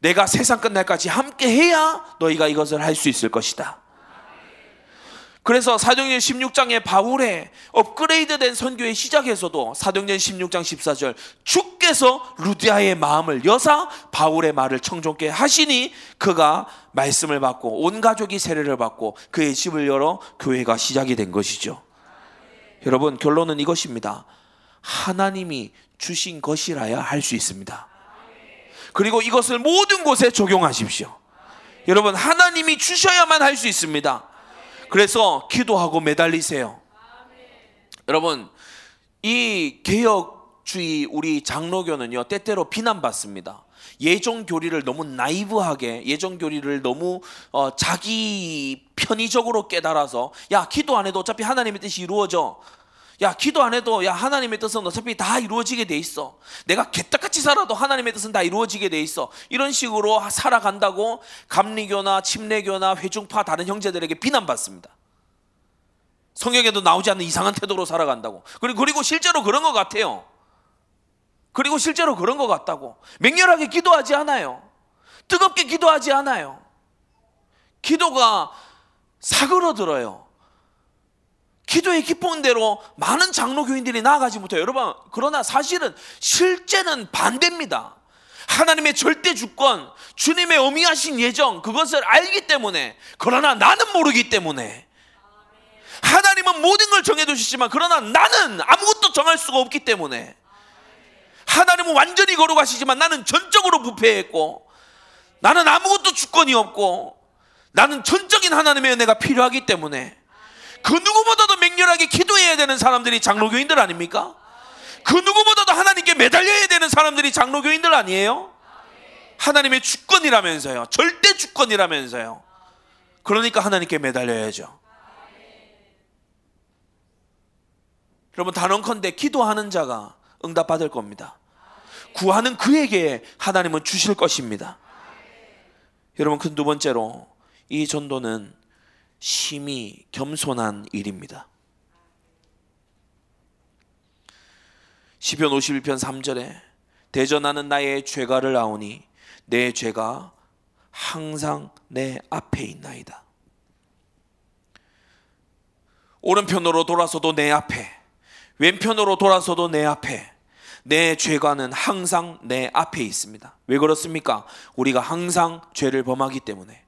내가 세상 끝날까지 함께 해야 너희가 이것을 할 수 있을 것이다. 그래서 사도행전 16장의 바울의 업그레이드된 선교의 시작에서도 사도행전 16장 14절 주께서 루디아의 마음을 여사 바울의 말을 청종케 하시니 그가 말씀을 받고 온 가족이 세례를 받고 그의 집을 열어 교회가 시작이 된 것이죠. 여러분 결론은 이것입니다. 하나님이 주신 것이라야 할 수 있습니다. 그리고 이것을 모든 곳에 적용하십시오. 여러분 하나님이 주셔야만 할 수 있습니다. 그래서 기도하고 매달리세요. 여러분, 이 개혁주의 우리 장로교는요, 때때로 비난받습니다. 예정 교리를 너무 나이브하게, 예정 교리를 너무 어, 자기 편의적으로 깨달아서, 야, 기도 안 해도 어차피 하나님의 뜻이 이루어져. 야, 기도 안 해도, 야, 하나님의 뜻은 어차피 다 이루어지게 돼 있어. 내가 개떡같이 살아도 하나님의 뜻은 다 이루어지게 돼 있어. 이런 식으로 살아간다고 감리교나 침례교나 회중파 다른 형제들에게 비난받습니다. 성경에도 나오지 않는 이상한 태도로 살아간다고. 그리고, 그리고 실제로 그런 것 같아요. 그리고 실제로 그런 것 같다고. 맹렬하게 기도하지 않아요. 뜨겁게 기도하지 않아요. 기도가 사그러들어요. 기도의 기쁜 대로 많은 장로 교인들이 나아가지 못해요. 여러분, 그러나 사실은 실제는 반대입니다. 하나님의 절대 주권, 주님의 어미하신 예정, 그것을 알기 때문에, 그러나 나는 모르기 때문에, 하나님은 모든 걸 정해두시지만, 그러나 나는 아무것도 정할 수가 없기 때문에, 하나님은 완전히 걸어가시지만 나는 전적으로 부패했고, 나는 아무것도 주권이 없고, 나는 전적인 하나님의 은혜가 필요하기 때문에, 그 누구보다도 맹렬하게 기도해야 되는 사람들이 장로교인들 아닙니까? 그 누구보다도 하나님께 매달려야 되는 사람들이 장로교인들 아니에요? 하나님의 주권이라면서요. 절대 주권이라면서요. 그러니까 하나님께 매달려야죠. 여러분 단언컨대 기도하는 자가 응답받을 겁니다. 구하는 그에게 하나님은 주실 것입니다. 여러분 그 두 번째로 이 전도는 심히 겸손한 일입니다. 시편 51편 3절에 대전하는 나의 죄가를 아오니 내 죄가 항상 내 앞에 있나이다. 오른편으로 돌아서도 내 앞에, 왼편으로 돌아서도 내 앞에, 내 죄가는 항상 내 앞에 있습니다. 왜 그렇습니까? 우리가 항상 죄를 범하기 때문에.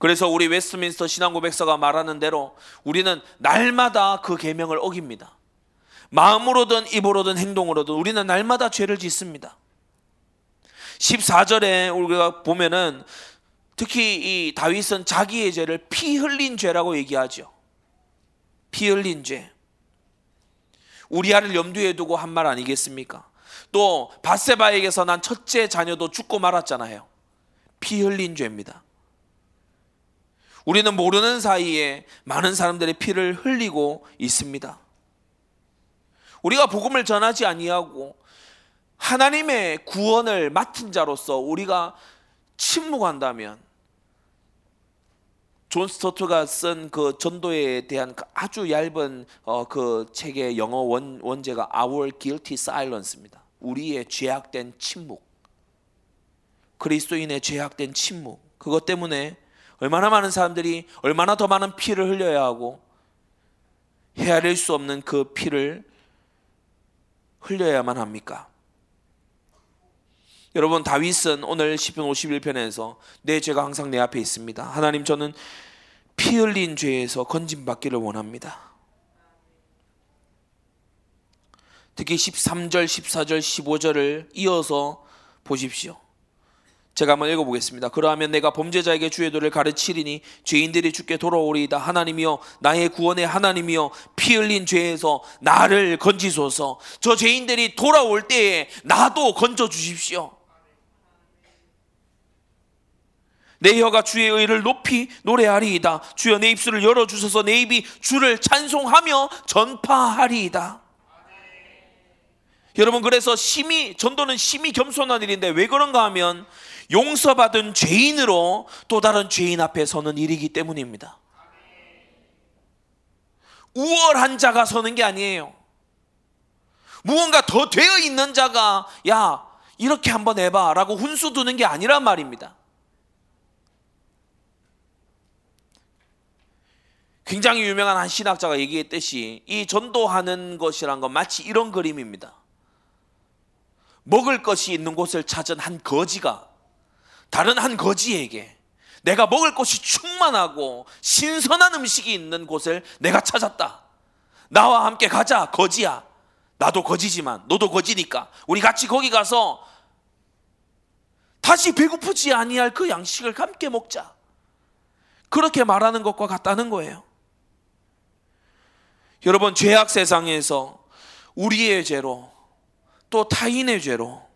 그래서 우리 웨스트민스터 신앙고백서가 말하는 대로 우리는 날마다 그 계명을 어깁니다. 마음으로든 입으로든 행동으로든 우리는 날마다 죄를 짓습니다. 14절에 우리가 보면은 특히 이 다윗은 자기의 죄를 피 흘린 죄라고 얘기하죠. 피 흘린 죄. 우리아를 염두에 두고 한 말 아니겠습니까? 또 바세바에게서 난 첫째 자녀도 죽고 말았잖아요. 피 흘린 죄입니다. 우리는 모르는 사이에 많은 사람들의 피를 흘리고 있습니다. 우리가 복음을 전하지 아니하고 하나님의 구원을 맡은 자로서 우리가 침묵한다면 존 스토트가 쓴 그 전도에 대한 그 아주 얇은 어, 그 책의 영어 원, 원제가 Our Guilty Silence입니다. 우리의 죄악된 침묵. 그리스도인의 죄악된 침묵. 그것 때문에 얼마나 많은 사람들이 얼마나 더 많은 피를 흘려야 하고 헤아릴 수 없는 그 피를 흘려야만 합니까? 여러분 다윗은 오늘 시편 51편에서 내 죄가 항상 내 앞에 있습니다. 하나님 저는 피 흘린 죄에서 건진 받기를 원합니다. 특히 13절, 14절, 15절을 이어서 보십시오. 제가 한번 읽어보겠습니다. 그러하면 내가 범죄자에게 주의 도를 가르치리니 죄인들이 죽게 돌아오리이다. 하나님이여 나의 구원의 하나님이여 피 흘린 죄에서 나를 건지소서. 저 죄인들이 돌아올 때에 나도 건져 주십시오. 내 혀가 주의 의를 높이 노래하리이다. 주여 내 입술을 열어 주셔서 내 입이 주를 찬송하며 전파하리이다. 여러분 그래서 심히 전도는 심히 겸손한 일인데 왜 그런가 하면 용서받은 죄인으로 또 다른 죄인 앞에 서는 일이기 때문입니다. 우월한 자가 서는 게 아니에요. 무언가 더 되어 있는 자가 야 이렇게 한번 해봐라고 훈수 두는 게 아니란 말입니다. 굉장히 유명한 한 신학자가 얘기했듯이 이 전도하는 것이란 건 마치 이런 그림입니다. 먹을 것이 있는 곳을 찾은 한 거지가 다른 한 거지에게 내가 먹을 것이 충만하고 신선한 음식이 있는 곳을 내가 찾았다. 나와 함께 가자, 거지야. 나도 거지지만 너도 거지니까 우리 같이 거기 가서 다시 배고프지 아니할 그 양식을 함께 먹자. 그렇게 말하는 것과 같다는 거예요. 여러분 죄악 세상에서 우리의 죄로 또 타인의 죄로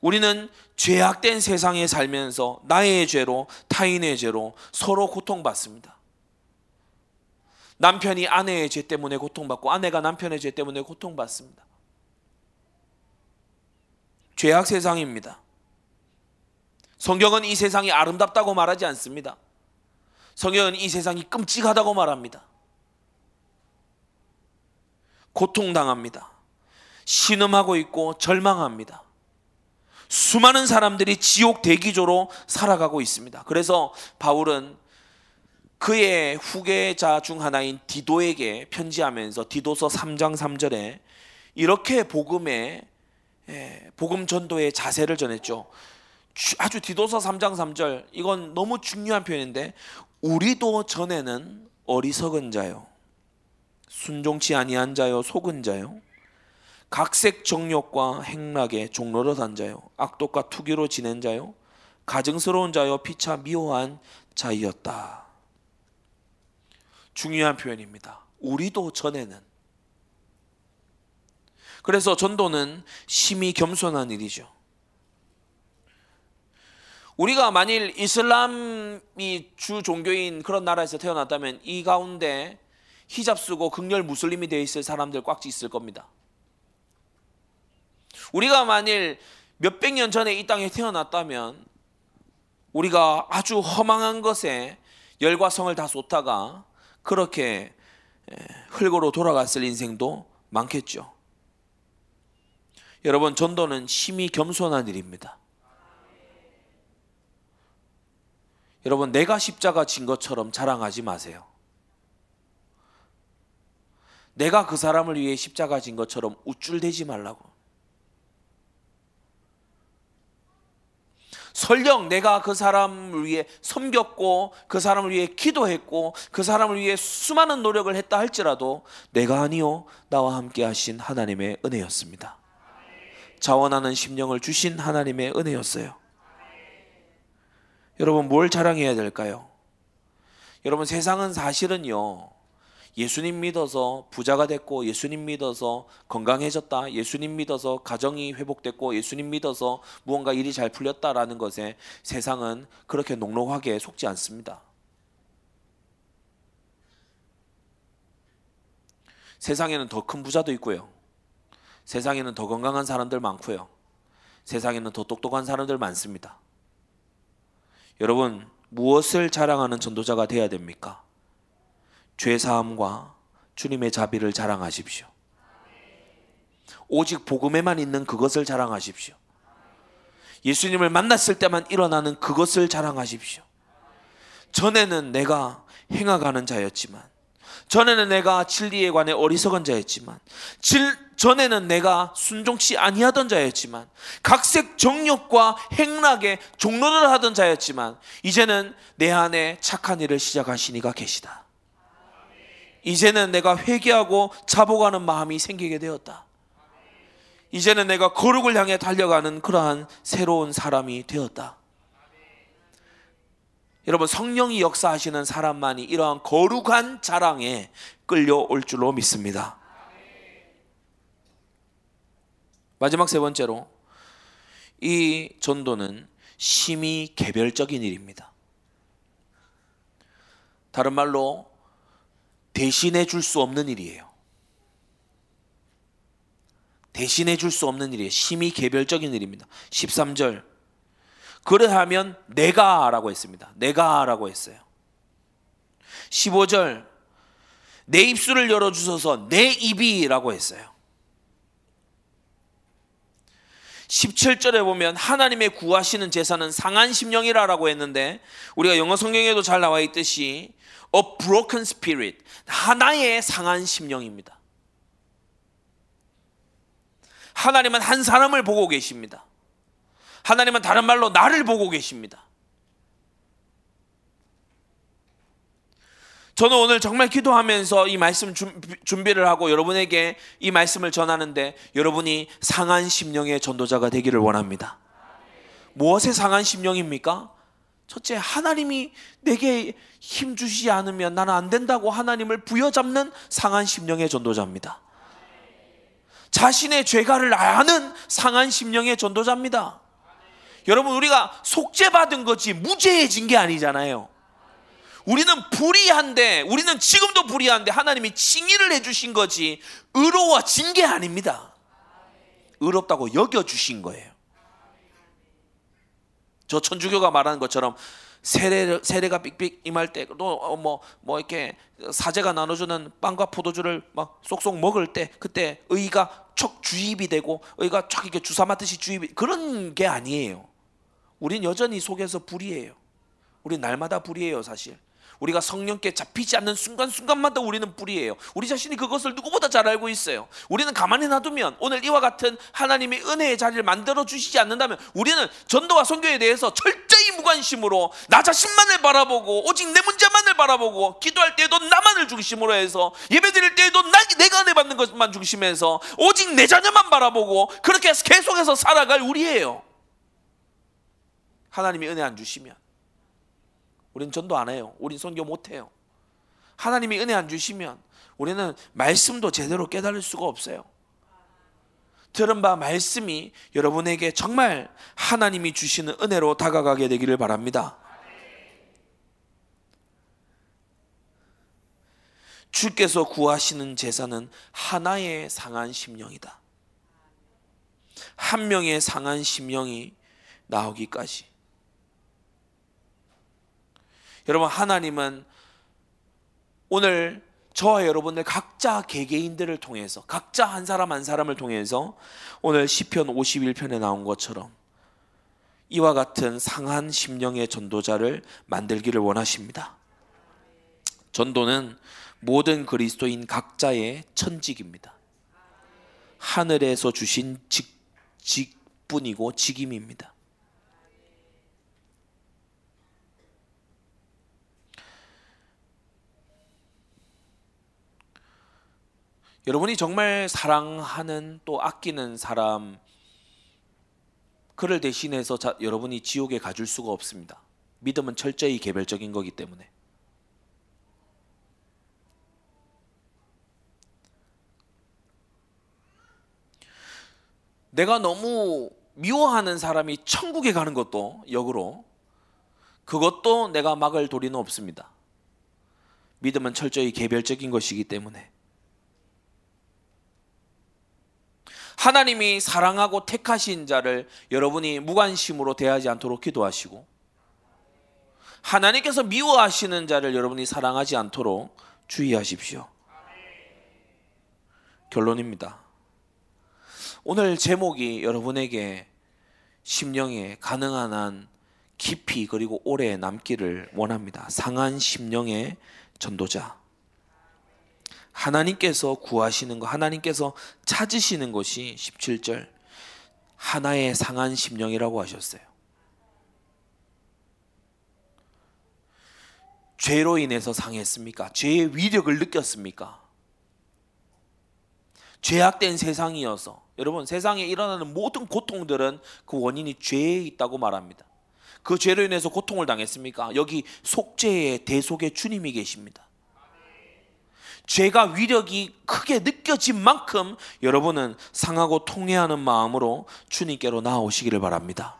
우리는 죄악된 세상에 살면서 나의 죄로 타인의 죄로 서로 고통받습니다. 남편이 아내의 죄 때문에 고통받고 아내가 남편의 죄 때문에 고통받습니다. 죄악 세상입니다. 성경은 이 세상이 아름답다고 말하지 않습니다. 성경은 이 세상이 끔찍하다고 말합니다. 고통당합니다. 신음하고 있고 절망합니다. 수많은 사람들이 지옥 대기조로 살아가고 있습니다. 그래서 바울은 그의 후계자 중 하나인 디도에게 편지하면서 디도서 3장 3절에 이렇게 복음의 예, 복음 전도의 자세를 전했죠. 아주 디도서 3장 3절 이건 너무 중요한 표현인데 우리도 전에는 어리석은 자요 순종치 아니한 자요 속은 자요 각색 정욕과 행락에 종로로 단 자요 악독과 투기로 지낸 자요 가증스러운 자요 피차 미워한 자이었다. 중요한 표현입니다. 우리도 전에는 그래서 전도는 심히 겸손한 일이죠. 우리가 만일 이슬람이 주 종교인 그런 나라에서 태어났다면 이 가운데 히잡 쓰고 극렬 무슬림이 되어 있을 사람들 꽉 있을 겁니다. 우리가 만일 몇백 년 전에 이 땅에 태어났다면 우리가 아주 허망한 것에 열과 성을 다 쏟다가 그렇게 흙으로 돌아갔을 인생도 많겠죠. 여러분 전도는 심히 겸손한 일입니다. 여러분 내가 십자가 진 것처럼 자랑하지 마세요. 내가 그 사람을 위해 십자가 진 것처럼 우쭐대지 말라고. 설령 내가 그 사람을 위해 섬겼고 그 사람을 위해 기도했고 그 사람을 위해 수많은 노력을 했다 할지라도 내가 아니요 나와 함께 하신 하나님의 은혜였습니다. 자원하는 심령을 주신 하나님의 은혜였어요. 여러분 뭘 자랑해야 될까요? 여러분 세상은 사실은요. 예수님 믿어서 부자가 됐고 예수님 믿어서 건강해졌다. 예수님 믿어서 가정이 회복됐고 예수님 믿어서 무언가 일이 잘 풀렸다라는 것에 세상은 그렇게 녹록하게 속지 않습니다. 세상에는 더 큰 부자도 있고요. 세상에는 더 건강한 사람들 많고요. 세상에는 더 똑똑한 사람들 많습니다. 여러분, 무엇을 자랑하는 전도자가 되어야 됩니까? 죄 사함과 주님의 자비를 자랑하십시오. 오직 복음에만 있는 그것을 자랑하십시오. 예수님을 만났을 때만 일어나는 그것을 자랑하십시오. 전에는 내가 행하가는 자였지만 전에는 내가 진리에 관해 어리석은 자였지만 질, 전에는 내가 순종치 아니하던 자였지만 각색 정욕과 행락에 종로를 하던 자였지만 이제는 내 안에 착한 일을 시작하시니가 계시다. 이제는 내가 회개하고 자복하는 마음이 생기게 되었다. 이제는 내가 거룩을 향해 달려가는 그러한 새로운 사람이 되었다. 여러분 성령이 역사하시는 사람만이 이러한 거룩한 자랑에 끌려올 줄로 믿습니다. 마지막 세 번째로 이 전도는 심히 개별적인 일입니다. 다른 말로 대신해 줄 수 없는 일이에요. 대신해 줄 수 없는 일이에요. 심히 개별적인 일입니다. 13절. 그러하면 내가 라고 했습니다. 내가 라고 했어요. 15절. 내 입술을 열어 주셔서 내 입이 라고 했어요. 17절에 보면 하나님의 구하시는 제사는 상한 심령이라라고 했는데 우리가 영어 성경에도 잘 나와 있듯이 a broken spirit 하나의 상한 심령입니다. 하나님은 한 사람을 보고 계십니다. 하나님은 다른 말로 나를 보고 계십니다. 저는 오늘 정말 기도하면서 이 말씀 준비를 하고 여러분에게 이 말씀을 전하는데 여러분이 상한 심령의 전도자가 되기를 원합니다. 무엇의 상한 심령입니까? 첫째, 하나님이 내게 힘 주시지 않으면 나는 안 된다고 하나님을 부여잡는 상한 심령의 전도자입니다. 자신의 죄가를 아는 상한 심령의 전도자입니다. 여러분, 우리가 속죄받은 거지 무죄해진 게 아니잖아요. 우리는 불의한데, 우리는 지금도 불의한데 하나님이 칭의를 해주신 거지 의로워진 게 아닙니다. 의롭다고 여겨주신 거예요. 저 천주교가 말하는 것처럼 세례, 세례가 삑삑 임할 때, 또 뭐, 뭐 이렇게 사제가 나눠주는 빵과 포도주를 막 쏙쏙 먹을 때, 그때 의가 촉 주입이 되고, 의가 촥 이렇게 주사 맞듯이 주입이, 그런 게 아니에요. 우린 여전히 속에서 불이에요. 우리 날마다 불이에요, 사실. 우리가 성령께 잡히지 않는 순간순간마다 우리는 뿌리예요. 우리 자신이 그것을 누구보다 잘 알고 있어요. 우리는 가만히 놔두면 오늘 이와 같은 하나님의 은혜의 자리를 만들어 주시지 않는다면 우리는 전도와 선교에 대해서 철저히 무관심으로 나 자신만을 바라보고 오직 내 문제만을 바라보고 기도할 때에도 나만을 중심으로 해서 예배 드릴 때에도 나, 내가 은혜 받는 것만 중심해서 오직 내 자녀만 바라보고 그렇게 계속해서 살아갈 우리예요. 하나님이 은혜 안 주시면 우리는 전도 안 해요. 우린 선교 못 해요. 하나님이 은혜 안 주시면 우리는 말씀도 제대로 깨달을 수가 없어요. 들은 바 말씀이 여러분에게 정말 하나님이 주시는 은혜로 다가가게 되기를 바랍니다. 주께서 구하시는 제사는 하나의 상한 심령이다. 한 명의 상한 심령이 나오기까지. 여러분 하나님은 오늘 저와 여러분들 각자 개개인들을 통해서 각자 한 사람 한 사람을 통해서 오늘 시편 51편에 나온 것처럼 이와 같은 상한 심령의 전도자를 만들기를 원하십니다. 전도는 모든 그리스도인 각자의 천직입니다. 하늘에서 주신 직, 직분이고 직임입니다. 여러분이 정말 사랑하는 또 아끼는 사람 그를 대신해서 자, 여러분이 지옥에 가줄 수가 없습니다. 믿음은 철저히 개별적인 거기 때문에. 내가 너무 미워하는 사람이 천국에 가는 것도 역으로 그것도 내가 막을 도리는 없습니다. 믿음은 철저히 개별적인 것이기 때문에. 하나님이 사랑하고 택하신 자를 여러분이 무관심으로 대하지 않도록 기도하시고 하나님께서 미워하시는 자를 여러분이 사랑하지 않도록 주의하십시오. 결론입니다. 오늘 제목이 여러분에게 심령에 가능한 한 깊이 그리고 오래 남기를 원합니다. 상한 심령의 전도자. 하나님께서 구하시는 것, 하나님께서 찾으시는 것이 17절 하나의 상한 심령이라고 하셨어요. 죄로 인해서 상했습니까? 죄의 위력을 느꼈습니까? 죄악된 세상이어서 여러분 세상에 일어나는 모든 고통들은 그 원인이 죄에 있다고 말합니다. 그 죄로 인해서 고통을 당했습니까? 여기 속죄의 대속의 주님이 계십니다. 죄가 위력이 크게 느껴진 만큼 여러분은 상하고 통회하는 마음으로 주님께로 나오시기를 바랍니다.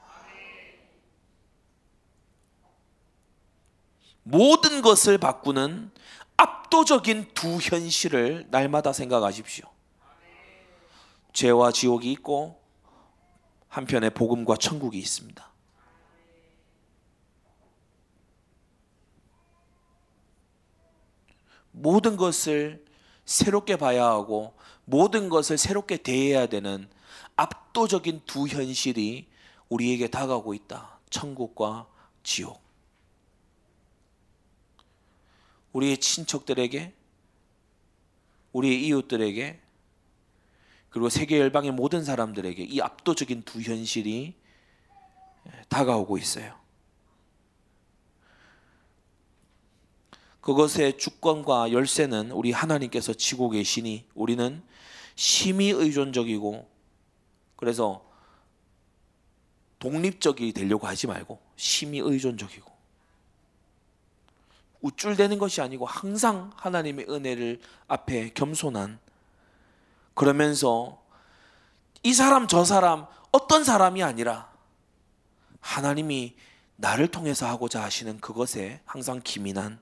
모든 것을 바꾸는 압도적인 두 현실을 날마다 생각하십시오. 죄와 지옥이 있고 한편에 복음과 천국이 있습니다. 모든 것을 새롭게 봐야 하고 모든 것을 새롭게 대해야 되는 압도적인 두 현실이 우리에게 다가오고 있다. 천국과 지옥. 우리의 친척들에게, 우리의 이웃들에게, 그리고 세계 열방의 모든 사람들에게 이 압도적인 두 현실이 다가오고 있어요. 그것의 주권과 열쇠는 우리 하나님께서 지고 계시니 우리는 심히 의존적이고 그래서 독립적이 되려고 하지 말고 심히 의존적이고 우쭐대는 것이 아니고 항상 하나님의 은혜를 앞에 겸손한 그러면서 이 사람 저 사람 어떤 사람이 아니라 하나님이 나를 통해서 하고자 하시는 그것에 항상 기민한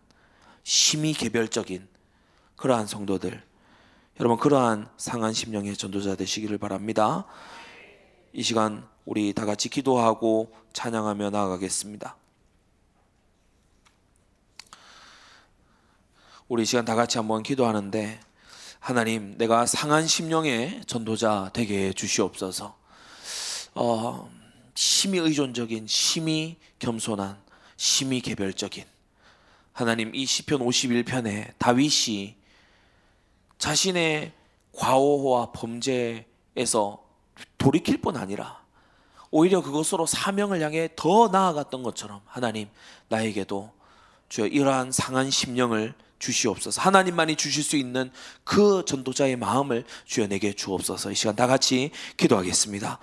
심히 개별적인 그러한 성도들 여러분 그러한 상한 심령의 전도자 되시기를 바랍니다. 이 시간 우리 다 같이 기도하고 찬양하며 나아가겠습니다. 우리 시간 다 같이 한번 기도하는데 하나님 내가 상한 심령의 전도자 되게 해 주시옵소서. 어, 심히 의존적인, 심히 겸손한, 심히 개별적인 하나님 이 시편 51편에 다윗이 자신의 과오와 범죄에서 돌이킬 뿐 아니라 오히려 그것으로 사명을 향해 더 나아갔던 것처럼 하나님 나에게도 주여 이러한 상한 심령을 주시옵소서. 하나님만이 주실 수 있는 그 전도자의 마음을 주여 내게 주옵소서. 이 시간 다 같이 기도하겠습니다.